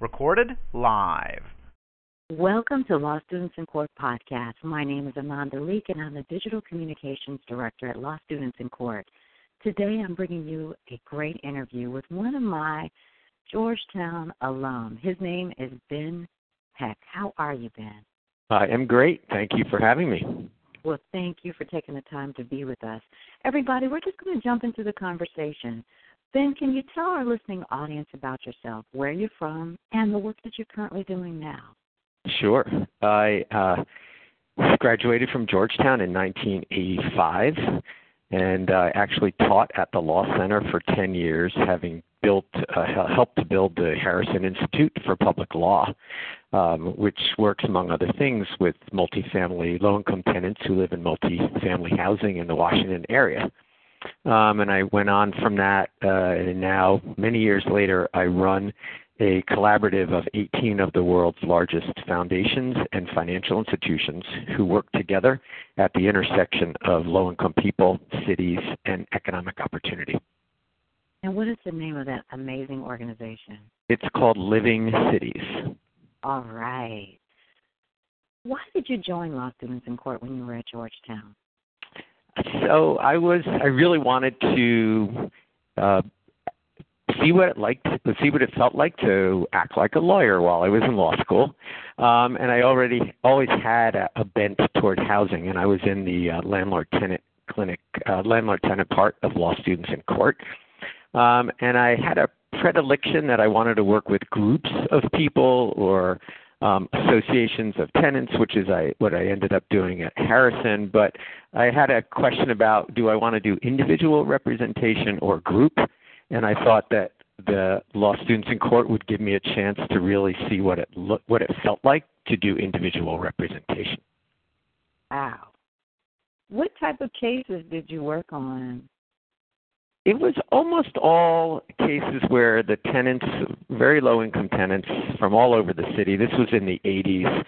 Recorded live. Welcome to Law Students in Court podcast. My name is Ananda Leeke, and I'm the Digital Communications Director at Law Students in Court. Today, I'm bringing you a great interview with one of my Georgetown alum. His name is Ben Hecht. How are you, Ben? I am great. Thank you for having me. Well, thank you for taking the time to be with us. Everybody, we're just going to jump into the conversation. Ben, can you tell our listening audience about yourself, where you're from, and the work that you're currently doing now? Sure. I uh, graduated from Georgetown in 1985 and uh, actually taught at the Law Center for 10 years, having built uh, helped to build the Harrison Institute for Public Law, um, which works among other things with multifamily low-income tenants who live in multifamily housing in the Washington area. Um, and I went on from that, uh, and now, many years later, I run a collaborative of 18 of the world's largest foundations and financial institutions who work together at the intersection of low income people, cities, and economic opportunity. And what is the name of that amazing organization? It's called Living Cities. All right. Why did you join Law Students in Court when you were at Georgetown? So I was I really wanted to uh, see what it liked see what it felt like to act like a lawyer while I was in law school. Um, and I already always had a, a bent toward housing, and I was in the uh, landlord tenant clinic uh, landlord tenant part of law students in court. Um, and I had a predilection that I wanted to work with groups of people or um, associations of tenants, which is I, what I ended up doing at Harrison. But I had a question about do I want to do individual representation or group? And I thought that the law students in court would give me a chance to really see what it lo- what it felt like to do individual representation. Wow. What type of cases did you work on? It was almost all cases where the tenants, very low income tenants from all over the city, this was in the 80s,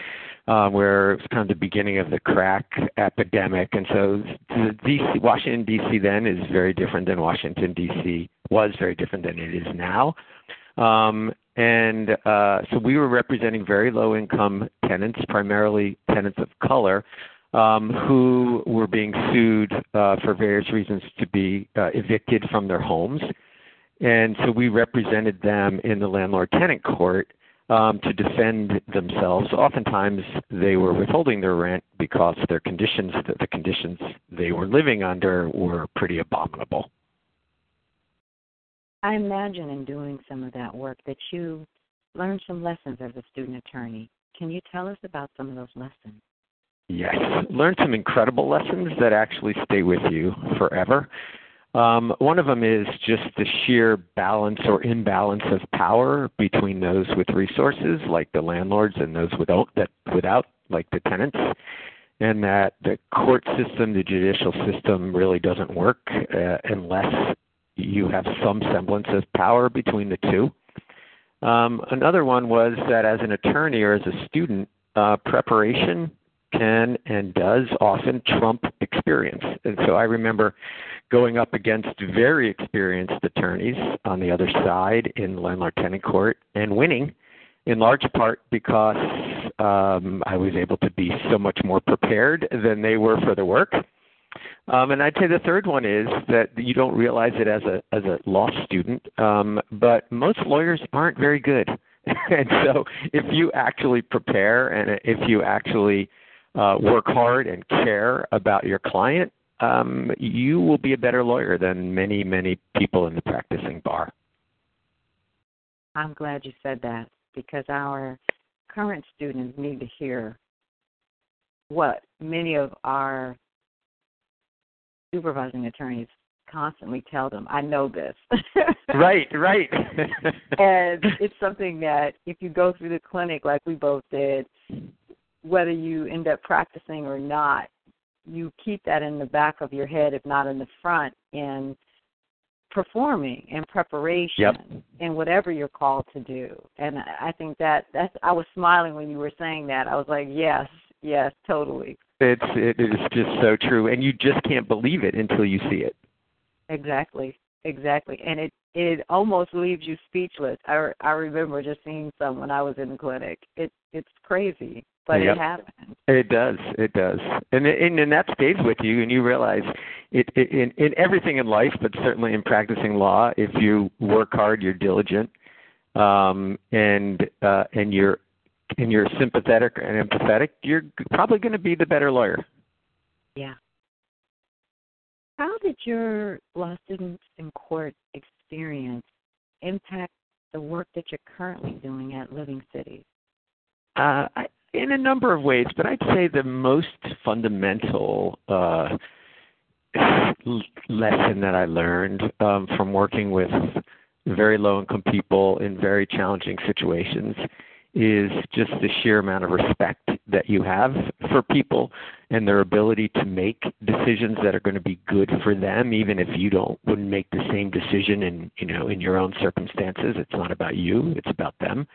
uh, where it was kind of the beginning of the crack epidemic. And so the DC, Washington, D.C. then is very different than Washington, D.C. was very different than it is now. Um, and uh, so we were representing very low income tenants, primarily tenants of color, um, who were being sued uh, for various reasons to be uh, evicted from their homes. And so we represented them in the landlord tenant court um, to defend themselves. Oftentimes, they were withholding their rent because their conditions, the conditions they were living under, were pretty abominable. I imagine in doing some of that work that you learned some lessons as a student attorney. Can you tell us about some of those lessons? Yes, learn some incredible lessons that actually stay with you forever. Um, one of them is just the sheer balance or imbalance of power between those with resources, like the landlords, and those without that without, like the tenants, and that the court system, the judicial system, really doesn't work uh, unless you have some semblance of power between the two. Um, another one was that as an attorney or as a student, uh, preparation can and does often trump experience. And so I remember going up against very experienced attorneys on the other side in landlord tenant court and winning in large part because um, I was able to be so much more prepared than they were for the work. Um, and I'd say the third one is that you don't realize it as a as a law student, um, but most lawyers aren't very good. and so if you actually prepare and if you actually uh, work hard and care about your client, um, you will be a better lawyer than many, many people in the practicing bar. I'm glad you said that because our current students need to hear what many of our supervising attorneys constantly tell them. I know this. right, right. and it's something that if you go through the clinic like we both did, whether you end up practicing or not, you keep that in the back of your head, if not in the front, in performing in preparation yep. in whatever you're called to do. And I think that that's I was smiling when you were saying that. I was like, yes, yes, totally. It's it is just so true, and you just can't believe it until you see it. Exactly. exactly. And it it almost leaves you speechless. I I remember just seeing some when I was in the clinic. It it's crazy, but yep. it happens. It does. It does. And and, and that stays with you, and you realize it, it in in everything in life, but certainly in practicing law. If you work hard, you're diligent, um, and uh, and you're and you're sympathetic and empathetic, you're probably going to be the better lawyer. Yeah. How did your law students in court experience impact the work that you're currently doing at Living Cities? Uh, I, in a number of ways, but I'd say the most fundamental uh, lesson that I learned um, from working with very low income people in very challenging situations is just the sheer amount of respect that you have for people and their ability to make decisions that are going to be good for them even if you don't wouldn't make the same decision in you know in your own circumstances. It's not about you it's about them.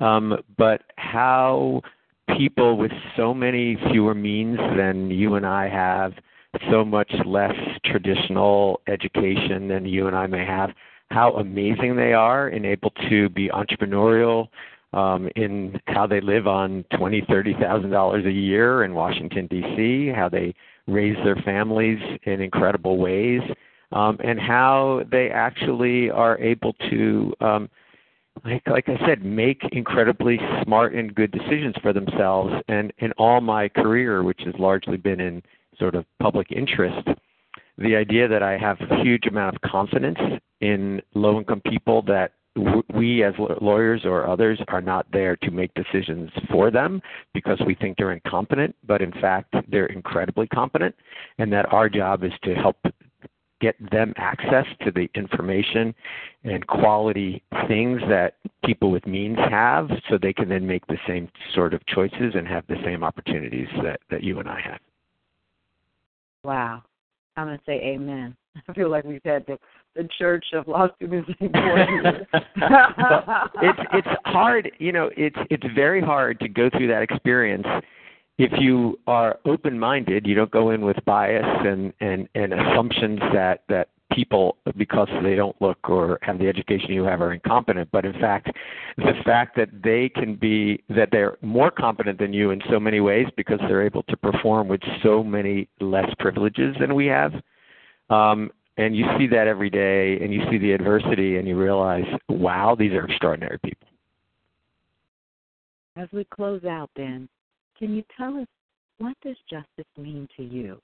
Um, but how people with so many fewer means than you and I have so much less traditional education than you and I may have how amazing they are and able to be entrepreneurial um, in how they live on twenty, thirty thousand dollars a year in Washington D.C., how they raise their families in incredible ways, um, and how they actually are able to, um, like, like I said, make incredibly smart and good decisions for themselves. And in all my career, which has largely been in sort of public interest, the idea that I have a huge amount of confidence in low income people that we as lawyers or others are not there to make decisions for them because we think they're incompetent, but in fact they're incredibly competent, and that our job is to help get them access to the information and quality things that people with means have so they can then make the same sort of choices and have the same opportunities that, that you and I have. Wow. I'm going to say amen. I feel like we've had the the Church of Law Students it's it's hard, you know. It's it's very hard to go through that experience if you are open minded. You don't go in with bias and and and assumptions that that people because they don't look or have the education you have are incompetent but in fact the fact that they can be that they're more competent than you in so many ways because they're able to perform with so many less privileges than we have um, and you see that every day and you see the adversity and you realize wow these are extraordinary people as we close out then can you tell us what does justice mean to you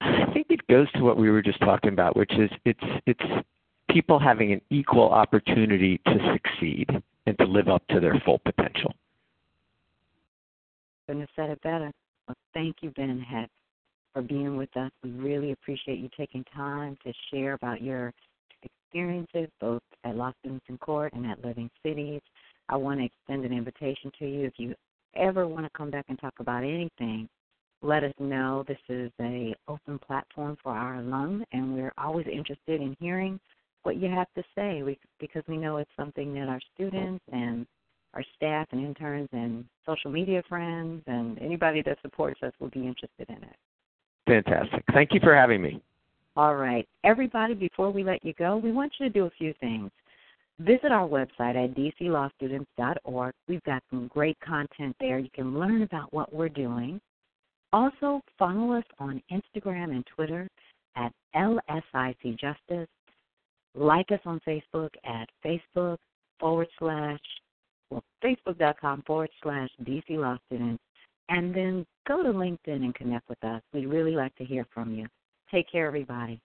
i think it goes to what we were just talking about which is it's it's people having an equal opportunity to succeed and to live up to their full potential couldn't have said it better well, thank you ben Hecht for being with us. We really appreciate you taking time to share about your experiences both at Students in Court and at Living Cities. I want to extend an invitation to you if you ever want to come back and talk about anything. Let us know. This is a open platform for our alum, and we're always interested in hearing what you have to say we, because we know it's something that our students and our staff and interns and social media friends and anybody that supports us will be interested in it. Fantastic. Thank you for having me. All right. Everybody, before we let you go, we want you to do a few things. Visit our website at dclawstudents.org. We've got some great content there. You can learn about what we're doing. Also, follow us on Instagram and Twitter at LSIC Justice. Like us on Facebook at Facebook forward slash, well, Facebook.com forward slash DC Law Students and then go to LinkedIn and connect with us. We'd really like to hear from you. Take care, everybody.